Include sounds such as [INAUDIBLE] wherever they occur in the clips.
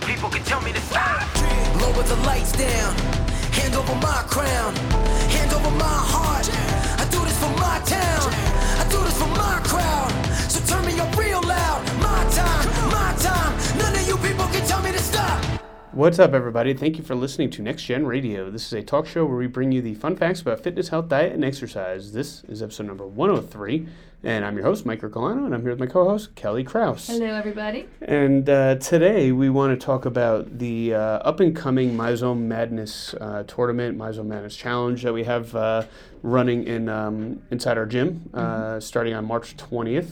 you people can tell me to stop. Lower the lights down. Hand over my crown. Hand over my heart. I do this for my town. I do this for my crowd. So turn me up real loud. My time, my time. None of you people can tell me to stop. What's up, everybody? Thank you for listening to Next Gen Radio. This is a talk show where we bring you the fun facts about fitness, health, diet, and exercise. This is episode number 103, and I'm your host, Mike Ercolano, and I'm here with my co host, Kelly Kraus. Hello, everybody. And uh, today we want to talk about the uh, up and coming Myzone Madness uh, tournament, Myzone Madness Challenge that we have uh, running in um, inside our gym uh, starting on March 20th.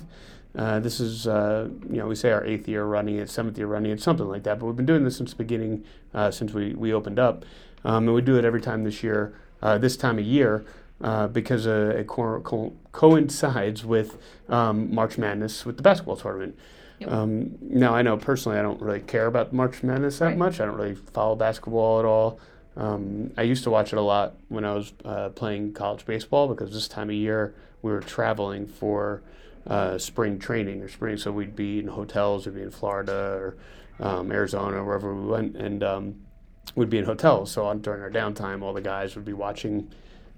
Uh, this is, uh, you know, we say our eighth year running it, seventh year running it, something like that. But we've been doing this since the beginning, uh, since we, we opened up. Um, and we do it every time this year, uh, this time of year, uh, because uh, it co- co- coincides with um, March Madness with the basketball tournament. Yep. Um, now, I know personally I don't really care about March Madness that Right. much. I don't really follow basketball at all. Um, I used to watch it a lot when I was uh, playing college baseball because this time of year we were traveling for uh, spring training or spring. So we'd be in hotels, we'd be in Florida or um, Arizona, wherever we went, and um, we'd be in hotels. So on, during our downtime, all the guys would be watching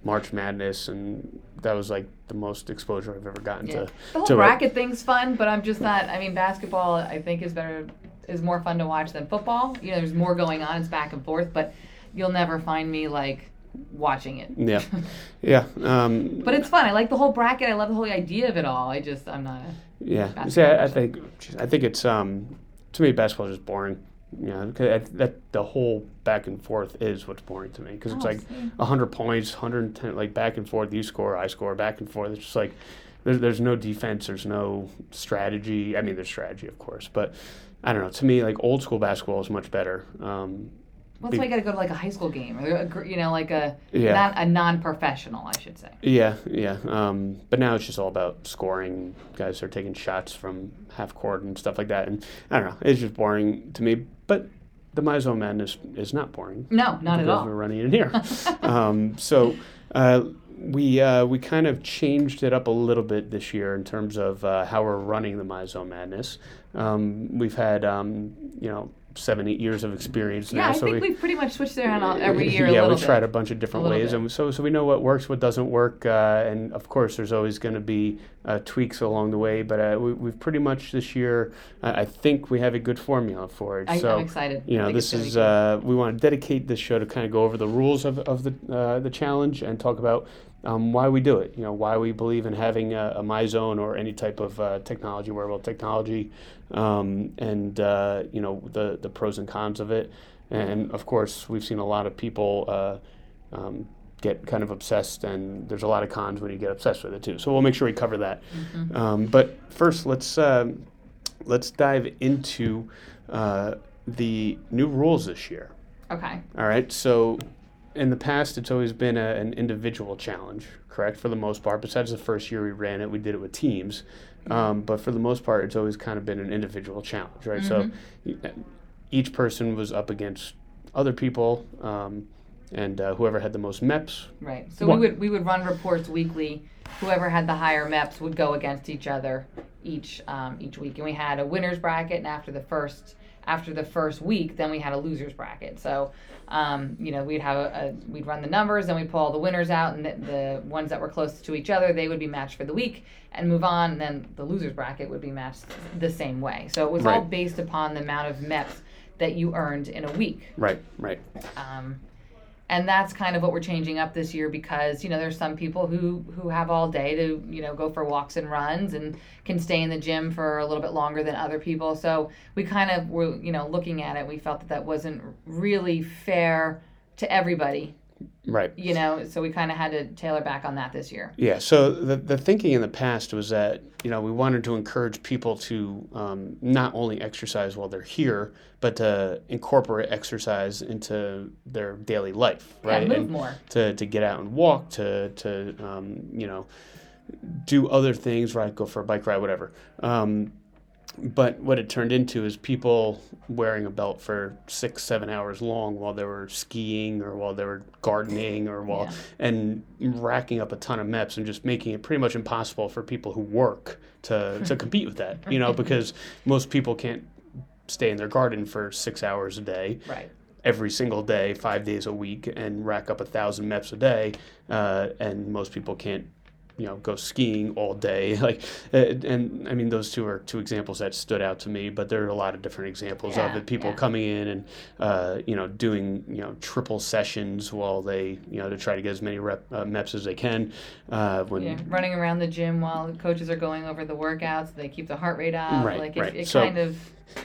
March Madness, and that was like the most exposure I've ever gotten Yeah. to. The whole to bracket thing's fun, but I'm just not. I mean, basketball I think is better, is more fun to watch than football. You know, there's more going on. It's back and forth, but you'll never find me like watching it. Yeah, [LAUGHS] yeah, um, But it's fun. I like the whole bracket. I love the whole idea of it all. I just I'm not. A, yeah. See, I, I think I think it's um, to me basketball is just boring. You know, 'cause that the whole back and forth is what's boring to me because it's Oh, like see. 100 points, 110, like back and forth. You score, I score, back and forth. It's just like there's there's no defense, there's no strategy. I mean, there's strategy, of course, but I don't know. To me, like old school basketball is much better. Um, well, that's why you got to go to like a high school game or a, you know like a Yeah. not a non-professional, I should say. Yeah, yeah. Um, but now it's just all about scoring. Guys are taking shots from half court and stuff like that. And I don't know. It's just boring to me. But the Myzone Madness is not boring. No, not at all. We're running in here. [LAUGHS] um, so uh, we uh, we kind of changed it up a little bit this year in terms of uh, how we're running the Myzone Madness. Um, we've had um, you know seven eight years of experience Yeah, now. I so think we, we've pretty much switched it around all- every year. yeah, we tried bit. a bunch of different ways, bit. and so so we know what works, what doesn't work, uh, and of course, there's always going to be uh, tweaks along the way. But uh, we, we've pretty much this year, I think we have a good formula for it. I, so I'm excited. you know, this is uh, we want to dedicate this show to kind of go over the rules of, of the uh, the challenge and talk about um, why we do it. You know, why we believe in having a, a MyZone or any type of uh, technology, wearable technology, um, and uh, you know the the pros and cons of it. And of course, we've seen a lot of people. Uh, um, get kind of obsessed and there's a lot of cons when you get obsessed with it too so we'll make sure we cover that Mm-hmm. um, but first let's um, let's dive into uh, the new rules this year. okay. All right. So, in the past, it's always been a, an individual challenge, correct? For the most part. Besides the first year we ran it, we did it with teams. Um, but for the most part, it's always kind of been an individual challenge, right? So, each person was up against other people, um, and uh, whoever had the most MEPs. Right. So What- we would we would run reports weekly. Whoever had the higher MEPs would go against each other each um, each week, and we had a winners bracket. And after the first after the first week, then we had a losers bracket. So um, you know we'd have a, a we'd run the numbers, and we pull all the winners out, and the, the ones that were closest to each other they would be matched for the week and move on. And then the losers bracket would be matched the same way. So it was all based upon the amount of MEPs that you earned in a week. Right. Right. Um, and that's kind of what we're changing up this year because you know there's some people who who have all day to you know go for walks and runs and can stay in the gym for a little bit longer than other people. So we kind of were you know looking at it we felt that that wasn't really fair to everybody Right. you know so we kind of had to tailor back on that this year Yeah. So the the thinking in the past was that you know we wanted to encourage people to um, not only exercise while they're here, but to incorporate exercise into their daily life, Yeah, right? move And more. To to get out and walk, to to um, you know do other things, right? Go for a bike ride, whatever. Um, but what it turned into is people wearing a belt for six, seven hours long while they were skiing or while they were gardening or while Yeah. and racking up a ton of MEPs and just making it pretty much impossible for people who work to, to [LAUGHS] compete with that. You know, because most people can't stay in their garden for six hours a day Right. every single day, five days a week, and rack up a thousand MEPs a day. Uh, and most people can't, you know, go skiing all day. [LAUGHS] Like, uh, and I mean, those two are two examples that stood out to me. But there are a lot of different examples of it. People yeah. coming in and, uh, you know, doing you know triple sessions while they, you know, to try to get as many rep, uh, MEPs as they can. Uh, when Yeah, running around the gym while coaches are going over the workouts. They keep the heart rate up. Right, like it, right. it So, kind of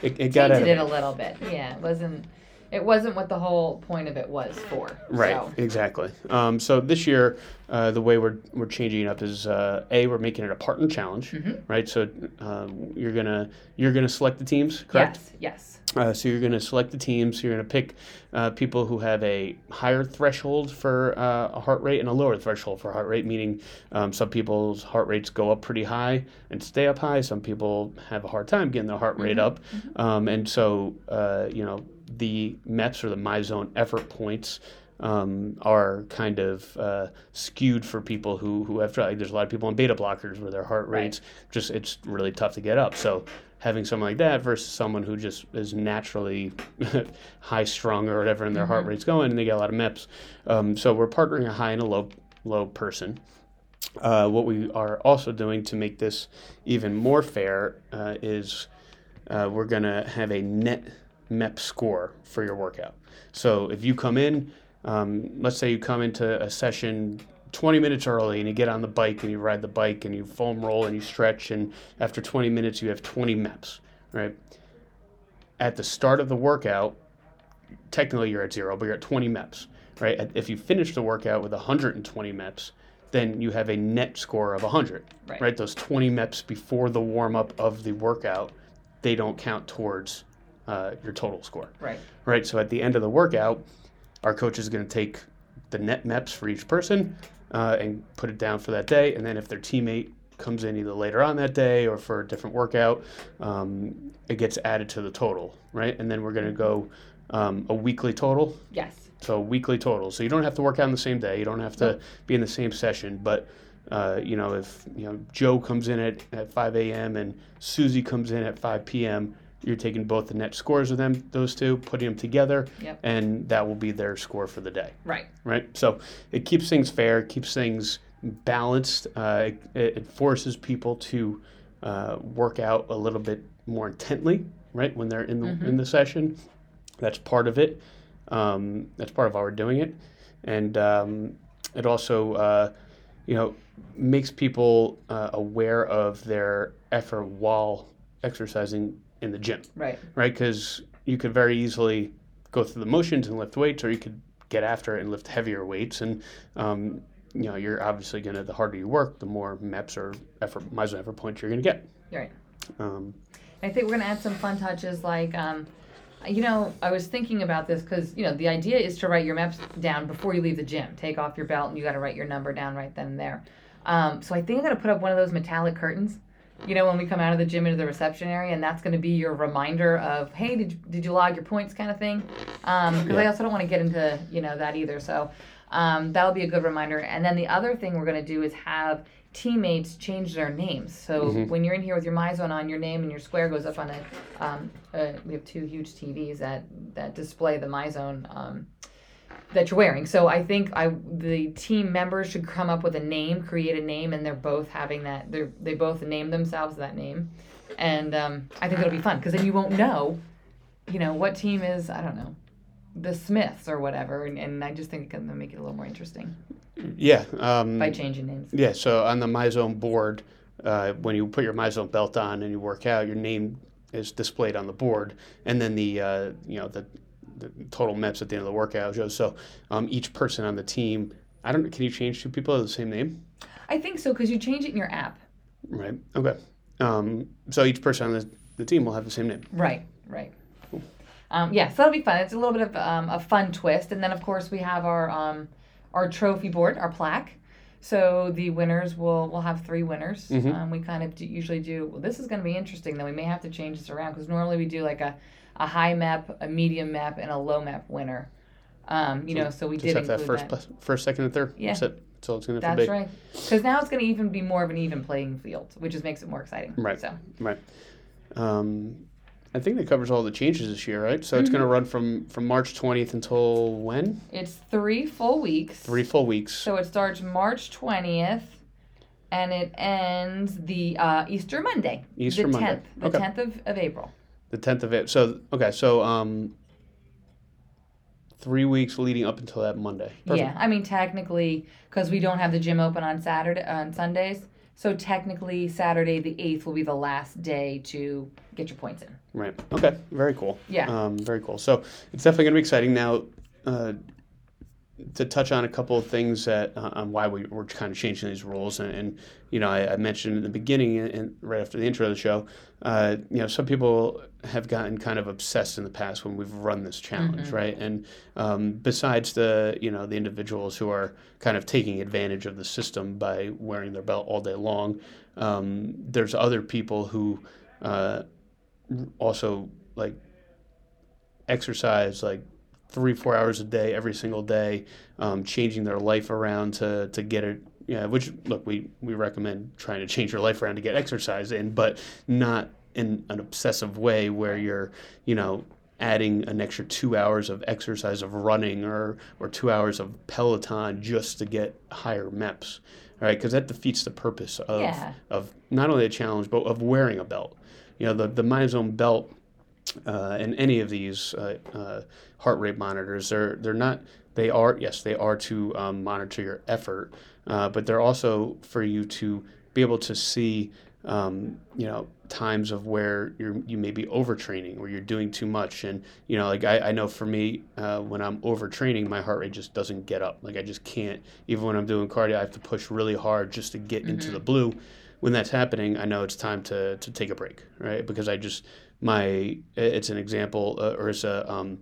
it, it got it a little bit. Yeah, it wasn't. It wasn't what the whole point of it was for. Right, So, exactly. Um, so this year, uh, the way we're, we're changing it up is uh, a we're making it a partner challenge, Mm-hmm. right? So um, you're gonna you're gonna select the teams, correct? yes, yes. Uh, so you're gonna select the teams. You're gonna pick uh, people who have a higher threshold for uh, a heart rate and a lower threshold for heart rate. Meaning, um, some people's heart rates go up pretty high and stay up high. Some people have a hard time getting their heart rate up, um, and so uh, you know the MEPs or the My Zone effort points um, are kind of uh, skewed for people who who have like there's a lot of people on beta blockers where their heart Right. rates just it's really tough to get up. So having someone like that versus someone who just is naturally [LAUGHS] high strung or whatever and their heart rate's going and they get a lot of MEPs. Um, so we're partnering a high and a low low person. Uh, what we are also doing to make this even more fair uh, is uh, we're going to have a net MEP score for your workout. So if you come in, um, let's say you come into a session 20 minutes early and you get on the bike and you ride the bike and you foam roll and you stretch, and after 20 minutes, you have 20 MEPs, right? At the start of the workout, technically you're at zero, but you're at 20 MEPs, right? If you finish the workout with 120 MEPs, then you have a net score of 100, Right. right? Those 20 MEPs before the warm up of the workout, they don't count towards uh, your total score, Right. right? So at the end of the workout, our coach is going to take the net MEPs for each person uh, and put it down for that day. And then if their teammate comes in either later on that day or for a different workout, um, it gets added to the total, right? And then we're going to go um, a weekly total. Yes. So weekly total. So you don't have to work out on the same day. You don't have to be in the same session. But uh, you know, if you know Joe comes in at, at 5 a.m. and Susie comes in at 5 p.m., you're taking both the net scores of them, those two, putting them together, Yep. and that will be their score for the day Right. right? So it keeps things fair, keeps things balanced. Uh, it, it forces people to uh, work out a little bit more intently, right? When they're in the in the session, that's part of it. Um, that's part of why we're doing it, and um, it also, uh, you know, makes people uh, aware of their effort while exercising in the gym Right. right? Because you could very easily go through the motions and lift weights, or you could get after it and lift heavier weights. And um, you know, you're obviously gonna the harder you work, the more MEPs or effort, miles effort points you're gonna get. Right. Um, I think we're gonna add some fun touches like, um, you know, I was thinking about this because you know the idea is to write your MEPs down before you leave the gym. Take off your belt and you got to write your number down right then and there. Um, so I think I'm gonna put up one of those metallic curtains. You know, when we come out of the gym into the reception area, and that's going to be your reminder of, hey, did you, did you log your points, kind of thing. Because I Yeah. also don't want to get into you know that either. So um, that'll be a good reminder. And then the other thing we're going to do is have teammates change their names. So when you're in here with your MyZone on, your name and your square goes up on a. Um, uh, we have two huge TVs that that display the MyZone um, that you're wearing. So I think I the team members should come up with a name, create a name, and they're both having that. They they both name themselves that name, and um, I think it'll be fun because then you won't know, you know, what team is. I don't know. The Smiths or whatever, and, and I just think it's gonna make it a little more interesting yeah. Um, by changing names. Yeah, so on the MyZone board, uh, when you put your MyZone belt on and you work out, your name is displayed on the board, and then the uh, you know the, the total MEPs at the end of the workout shows. So um, each person on the team, I don't. Can you change two people with the same name? I think so because you change it in your app. Right. Okay. Um, so each person on the, the team will have the same name. Right, right. Um, yeah, so that'll be fun. It's a little bit of um, a fun twist, and then of course we have our um, our trophy board, our plaque. So the winners will will have three winners. Um, we kind of do, usually do. Well, this is going to be interesting. Then we may have to change this around because normally we do like a a high map, a medium map, and a low map winner. Um, you know, so we did have that first, that. first, second, and third. Yeah. That's it. That's all it's going to That's be. right. Because now it's going to even be more of an even playing field, which just makes it more exciting. Right. So Right. Um, I think that covers all the changes this year, right? So it's Mm-hmm. going to run from from March 20th until when? It's three full weeks. Three full weeks. So it starts March 20th and it ends the uh, Easter Monday. Easter the Monday. 10th, the Okay. 10th of, of April. The 10th of it. So okay, so um, three weeks leading up until that Monday. Yeah, I mean technically because we don't have the gym open on Saturday on Sundays. So technically Saturday the 8th will be the last day to get your points in. Right. Okay. Very cool. Yeah. Um, very cool. So it's definitely going to be exciting. Now, uh, to touch on a couple of things that uh, on why we, we're kind of changing these rules, and, and you know, I, I mentioned in the beginning and, right after the intro of the show, uh, you know, some people have gotten kind of obsessed in the past when we've run this challenge, right? And um, besides the you know the individuals who are kind of taking advantage of the system by wearing their belt all day long, um, there's other people who uh, also like exercise like three four hours a day every single day um, changing their life around to, to get it yeah which look we, we recommend trying to change your life around to get exercise in but not in an obsessive way where you're you know adding an extra two hours of exercise of running or or two hours of peloton just to get higher meps right because that defeats the purpose of Yeah. of not only a challenge but of wearing a belt you know the the myzone belt uh, and any of these uh, uh, heart rate monitors, they're they're not. They are yes, they are to um, monitor your effort, uh, but they're also for you to be able to see, um, you know, times of where you're you may be overtraining or you're doing too much, and you know, like I, I know for me, uh, when I'm overtraining, my heart rate just doesn't get up. Like I just can't. Even when I'm doing cardio, I have to push really hard just to get into the blue when that's happening, I know it's time to, to take a break, right? Because I just my it's an example uh, or it's a um,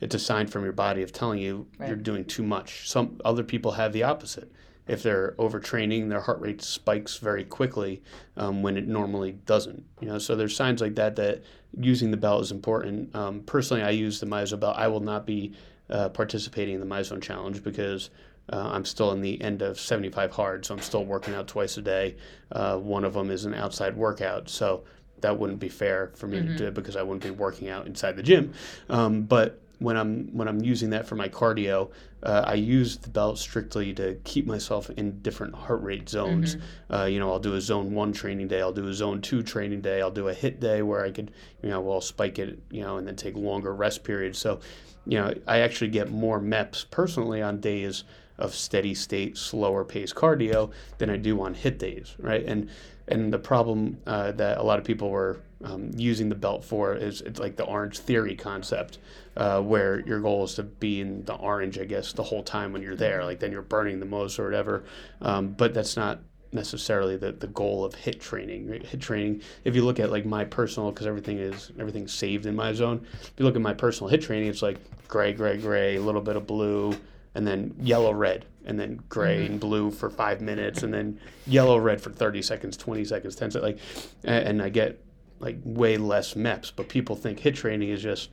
it's a sign from your body of telling you Right. you're doing too much. Some other people have the opposite. If they're overtraining, their heart rate spikes very quickly um, when it normally doesn't. You know, so there's signs like that that using the belt is important. Um, personally, I use the Myzone belt. I will not be uh, participating in the Myzone challenge because uh, I'm still in the end of 75 hard, so I'm still working out twice a day. Uh, one of them is an outside workout, so that wouldn't be fair for me to do because I wouldn't be working out inside the gym. Um, but when I'm when I'm using that for my cardio, uh, I use the belt strictly to keep myself in different heart rate zones. Uh, you know, I'll do a zone one training day, I'll do a zone two training day, I'll do a HIIT day where I could, you know, well spike it, you know, and then take longer rest periods. So, you know, I actually get more MEPs personally on days of steady state, slower pace cardio than I do on HIIT days, right? And and the problem uh, that a lot of people were um, using the belt for is it's like the Orangetheory concept, uh, where your goal is to be in the orange, I guess, the whole time when you're there. Like then you're burning the most or whatever. Um, but that's not necessarily the, the goal of HIIT training. Right? HIIT training, if you look at like my personal, because everything is everything's saved in my zone. If you look at my personal HIIT training, it's like gray, gray, gray, a little bit of blue, and then yellow, red, and then gray and blue for five minutes, and then yellow, red for thirty seconds, twenty seconds, ten seconds. Like, a- and I get like way less MEPs. But people think HIIT training is just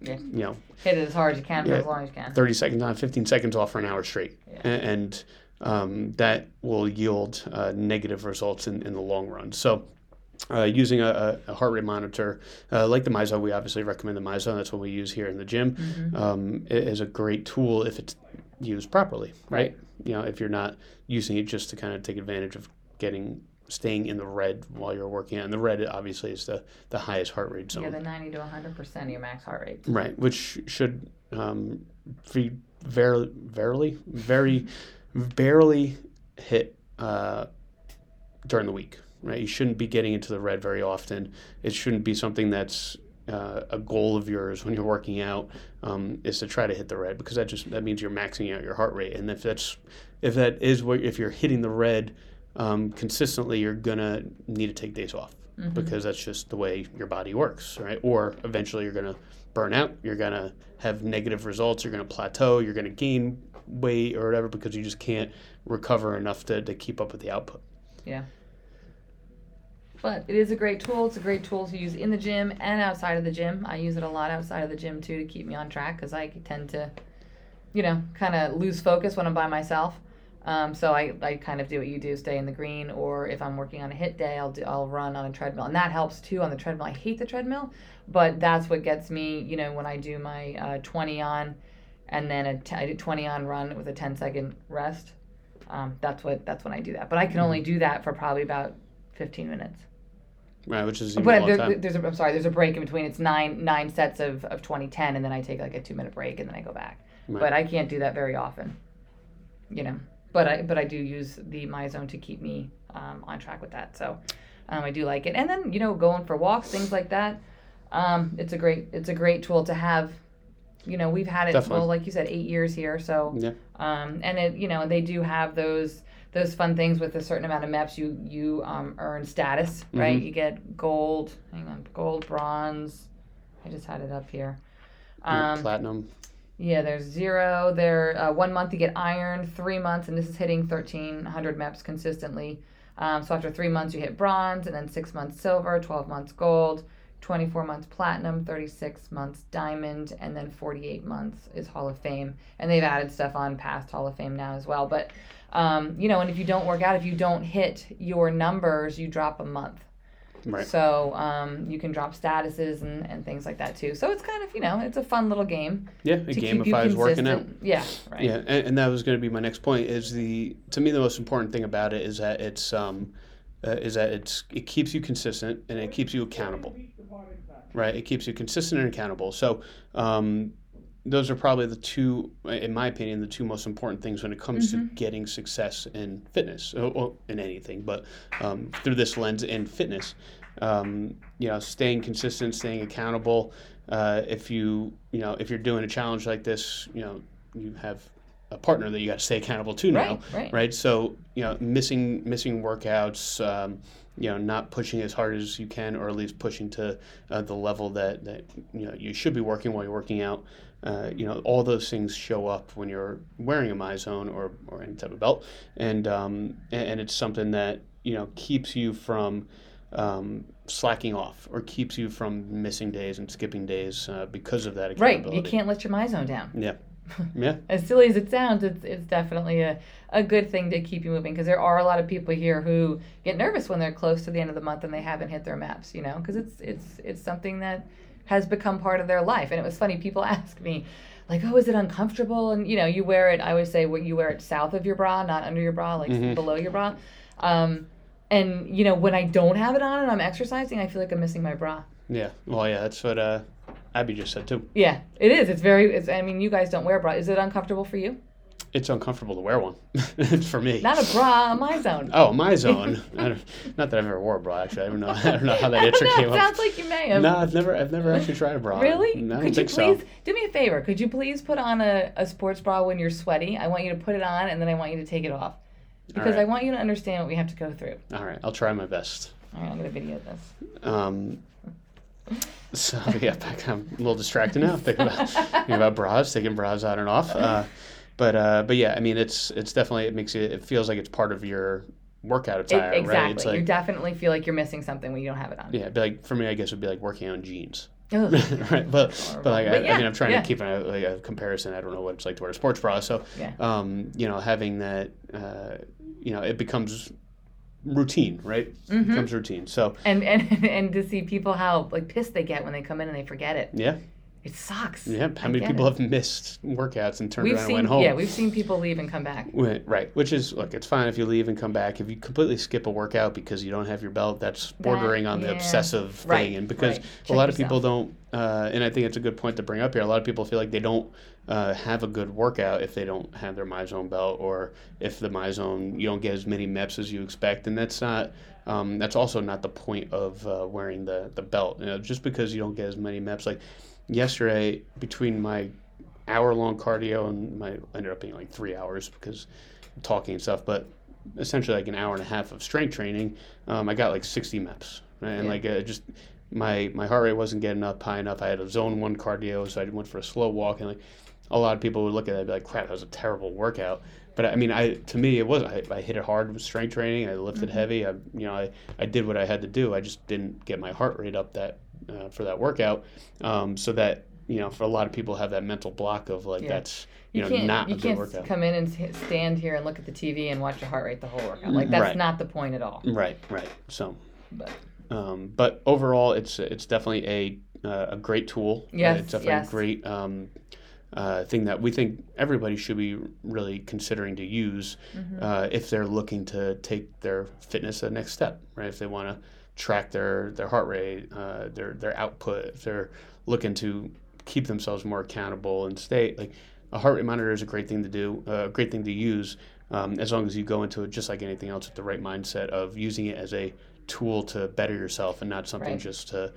Yeah. you know Hit it as hard as you can for as long as you can. 30 seconds on, 15 seconds off for an hour straight. A- And um, that will yield uh, negative results in, in the long run. So, uh, using a, a heart rate monitor uh, like the Myzone, we obviously recommend the Myzone. That's what we use here in the gym. Um, it is a great tool if it's used properly, right? You know, if you're not using it just to kind of take advantage of getting staying in the red while you're working out. And the red obviously is the, the highest heart rate zone. Yeah, the 90 to 100% of your max heart rate. Right, which should um, be very, verily, very, [LAUGHS] barely hit uh, during the week. Right, you shouldn't be getting into the red very often. It shouldn't be something that's uh, a goal of yours when you're working out um, is to try to hit the red because that just that means you're maxing out your heart rate. And if that's if that is what if you're hitting the red um, consistently, you're gonna need to take days off because that's just the way your body works, right? Or eventually you're gonna burn out. You're gonna have negative results. You're gonna plateau. You're gonna gain weight or whatever because you just can't recover enough to, to keep up with the output. Yeah. But it is a great tool. It's a great tool to use in the gym and outside of the gym. I use it a lot outside of the gym too to keep me on track because I tend to, you know, kind of lose focus when I'm by myself. Um, so I, I kind of do what you do, stay in the green, or if I'm working on a HIIT day, I'll do I'll run on a treadmill, and that helps too on the treadmill. I hate the treadmill, but that's what gets me. You know, when I do my uh, 20 on, and then a t- I do 20 on run with a 10 second rest. Um, that's what that's when I do that. But I can only do that for probably about 15 minutes. Right, which is even a But long there, there's a, I'm sorry, there's a break in between. It's nine nine sets of, of 2010, and then I take like a two minute break, and then I go back. Right. But I can't do that very often. You know, but I but I do use the MyZone to keep me um, on track with that. So um, I do like it. And then you know, going for walks, things like that. Um, it's a great it's a great tool to have. You know, we've had it Definitely. well, like you said, eight years here. So Yeah. um, and it you know they do have those those fun things with a certain amount of MEPs you you um, earn status right? Mm-hmm. you get gold hang on gold bronze. I just had it up here. Um, platinum. yeah there's zero there uh, one month you get iron three months and this is hitting 1300 MEPs consistently. Um, so after three months you hit bronze and then six months silver 12 months gold 24 months platinum 36 months diamond and then 48 months is hall of fame. And they've added stuff on past hall of fame now as well but um, you know and if you don't work out if you don't hit your numbers you drop a month Right. so um, you can drop statuses and, and things like that too so it's kind of you know it's a fun little game Yeah, it to keep you gamifies working out. yeah right Yeah, and, and that was going to be my next point. Is the to me the most important thing about it is that it's um, uh, is that it's it keeps you consistent and it keeps you accountable. Right, it keeps you consistent and accountable. So um, those are probably the two, in my opinion, the two most important things when it comes to getting success in fitness, or, or in anything, but um, through this lens in fitness. Um, you know, staying consistent, staying accountable. Uh, if you, you know, if you're doing a challenge like this, you know, you have a partner that you got to stay accountable to now, Right, right. So, you know, missing missing workouts, um, you know, not pushing as hard as you can, or at least pushing to uh, the level that that you know you should be working while you're working out. Uh, you know, all those things show up when you're wearing a MyZone or, or any type of belt, and um, and, it's something that you know keeps you from um, slacking off or keeps you from missing days and skipping days uh, because of that right you can't let your MyZone down. Yeah, yeah, [LAUGHS] as silly as it sounds, it's, it's definitely a, a good thing to keep you moving because there are a lot of people here who get nervous when they're close to the end of the month and they haven't hit their maps, you know, because it's it's it's something that has become part of their life. And it was funny, people [LAUGHS] ask me, like, oh, is it uncomfortable? And you know, you wear it. I always say, what you wear it south of your bra, not under your bra, like below your bra. Um, and you know, when I don't have it on and I'm exercising, I feel like I'm missing my bra. yeah. Well, yeah, that's what uh, Abby just said too. Yeah, it is. It's very. It's, I mean, you guys don't wear bra. Is it uncomfortable for you? It's uncomfortable to wear one [LAUGHS] for me. Not a bra, a my zone. Oh, my zone. [LAUGHS] I don't, not that I've ever wore a bra. Actually, I don't know. [LAUGHS] I don't know how that answer know, came it up. sounds like you may have. No, I've never, I've never actually tried a bra. Really? No, I Could don't you think please so. do me a favor? Could you please put on a, a sports bra when you're sweaty? I want you to put it on and then I want you to take it off. Because right. I want you to understand what we have to go through. All right, I'll try my best. All right, I'm going to video this. Um, so [LAUGHS] yeah, back, I'm a little distracted now. Thinking about, thinking about bras, taking bras on and off. Uh, but uh, but yeah, I mean, it's it's definitely it makes it it feels like it's part of your workout It- attire, exactly. right? It's you definitely feel like you're missing something when you don't have it on. yeah, like for me, I guess it would be like working on jeans. [LAUGHS] Right, but but like But I, yeah, I mean, I'm trying yeah. to keep a, like a comparison. I don't know what it's like to wear a sports bra, so Yeah. um, you know, having that, uh, you know, it becomes routine, right? Mm-hmm. It becomes routine. So And, and [LAUGHS] and to see people how like pissed they get when they come in and they forget it. yeah, It sucks. yeah. How I many people it. have missed workouts and turned We've around and went home? yeah, we've seen people leave and come back. Right, right. Which is look, it's fine if you leave and come back. If you completely skip a workout because you don't have your belt, that's bordering on the yeah. obsessive thing. Right, And because right. a lot of people don't, uh, and I think it's a good point to bring up here. A lot of people feel like they don't uh, have a good workout if they don't have their MyZone belt, or if the MyZone you don't get as many MEPs as you expect, and that's not. Um, that's also not the point of uh, wearing the, the belt. You know, just because you don't get as many MEPs. Like yesterday, between my hour long cardio and my ended up being like three hours because I'm talking and stuff, but essentially like an hour and a half of strength training, um, I got like 60 MEPs. right? And Yeah. like uh, just my my heart rate wasn't getting up high enough. I had a zone one cardio, so I went for a slow walk, and like a lot of people would look at it and be like, "Crap, that was a terrible workout." But I mean, I to me it was I, I hit it hard with strength training. I lifted heavy. I you know I, I did what I had to do. I just didn't get my heart rate up that uh, for that workout, um, so that you know, for a lot of people have that mental block of like Yeah. that's you, know can't not you a good can't workout. come in and stand here and look at the TV and watch your heart rate the whole workout. Like that's Right. not the point at all. Right, right. So, But um, but overall, it's it's definitely a uh, a great tool. Uh, Yes, it's definitely yes. a great um, uh, thing that we think everybody should be really considering to use Mm-hmm. uh, if they're looking to take their fitness the next step. Right, if they want to track their their heart rate, uh, their their output, if they're looking to keep themselves more accountable and stay like a heart rate monitor is a great thing to do, uh, a great thing to use, um, as long as you go into it just like anything else with the right mindset of using it as a tool to better yourself and not something Right. just to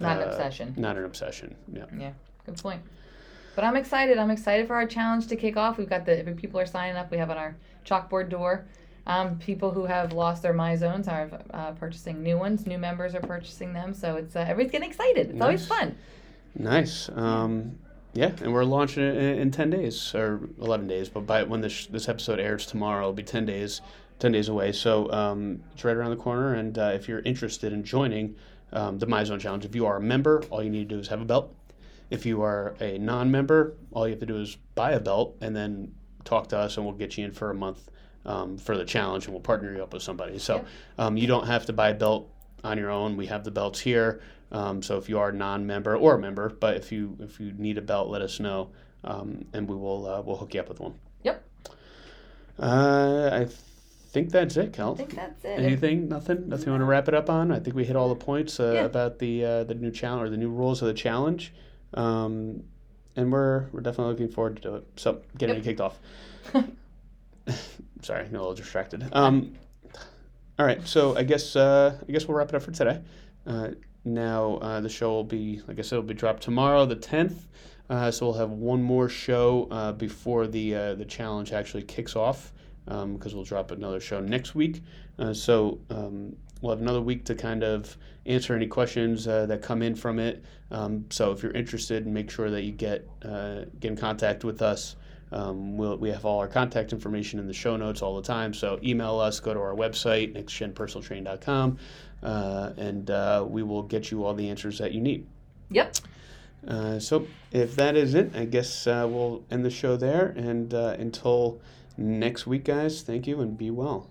Not an uh, obsession. Not an obsession. Yeah. yeah, good point. But I'm excited. I'm excited for our challenge to kick off. We've got the people are signing up. We have on our chalkboard door. Um, people who have lost their my zones are uh, purchasing new ones. New members are purchasing them. So it's uh, everybody's getting excited. It's always fun. Nice. Um, yeah, and we're launching it in, in ten days or eleven days. But by when this this episode airs tomorrow, it'll be ten days, ten days away. So um, it's right around the corner. And uh, if you're interested in joining um, the MyZone Challenge, if you are a member, all you need to do is have a belt. If you are a non-member, all you have to do is buy a belt and then talk to us, and we'll get you in for a month um, for the challenge, and we'll partner you up with somebody. So um, you don't have to buy a belt on your own. We have the belts here. Um, so if you are a non-member or a member, but if you if you need a belt, let us know, um, and we will uh, we'll hook you up with one. Yep. Uh, I think that's it, Kel. I think that's it. Anything? Nothing? Nothing you want to wrap it up on? I think we hit all the points uh, Yeah. about the uh, the new challenge or the new rules of the challenge, um, and we're we're definitely looking forward to it. So getting Yep. it kicked off. [LAUGHS] Sorry, I'm a little distracted. Um, all right, so I guess uh, I guess we'll wrap it up for today. Uh, now uh, the show will be, like I said, will be dropped tomorrow, the tenth. Uh, so we'll have one more show uh, before the uh, the challenge actually kicks off, because we'll drop another show next week. Uh, so um, we'll have another week to kind of answer any questions uh, that come in from it. Um, so if you're interested, make sure that you get uh, get in contact with us. Um, we'll, we have all our contact information in the show notes all the time. So email us, go to our website, nextgenpersonaltrain.com, uh, and uh, we will get you all the answers that you need. Yep. Uh, so if that is it, I guess uh, we'll end the show there. And uh, until next week, guys, thank you and be well.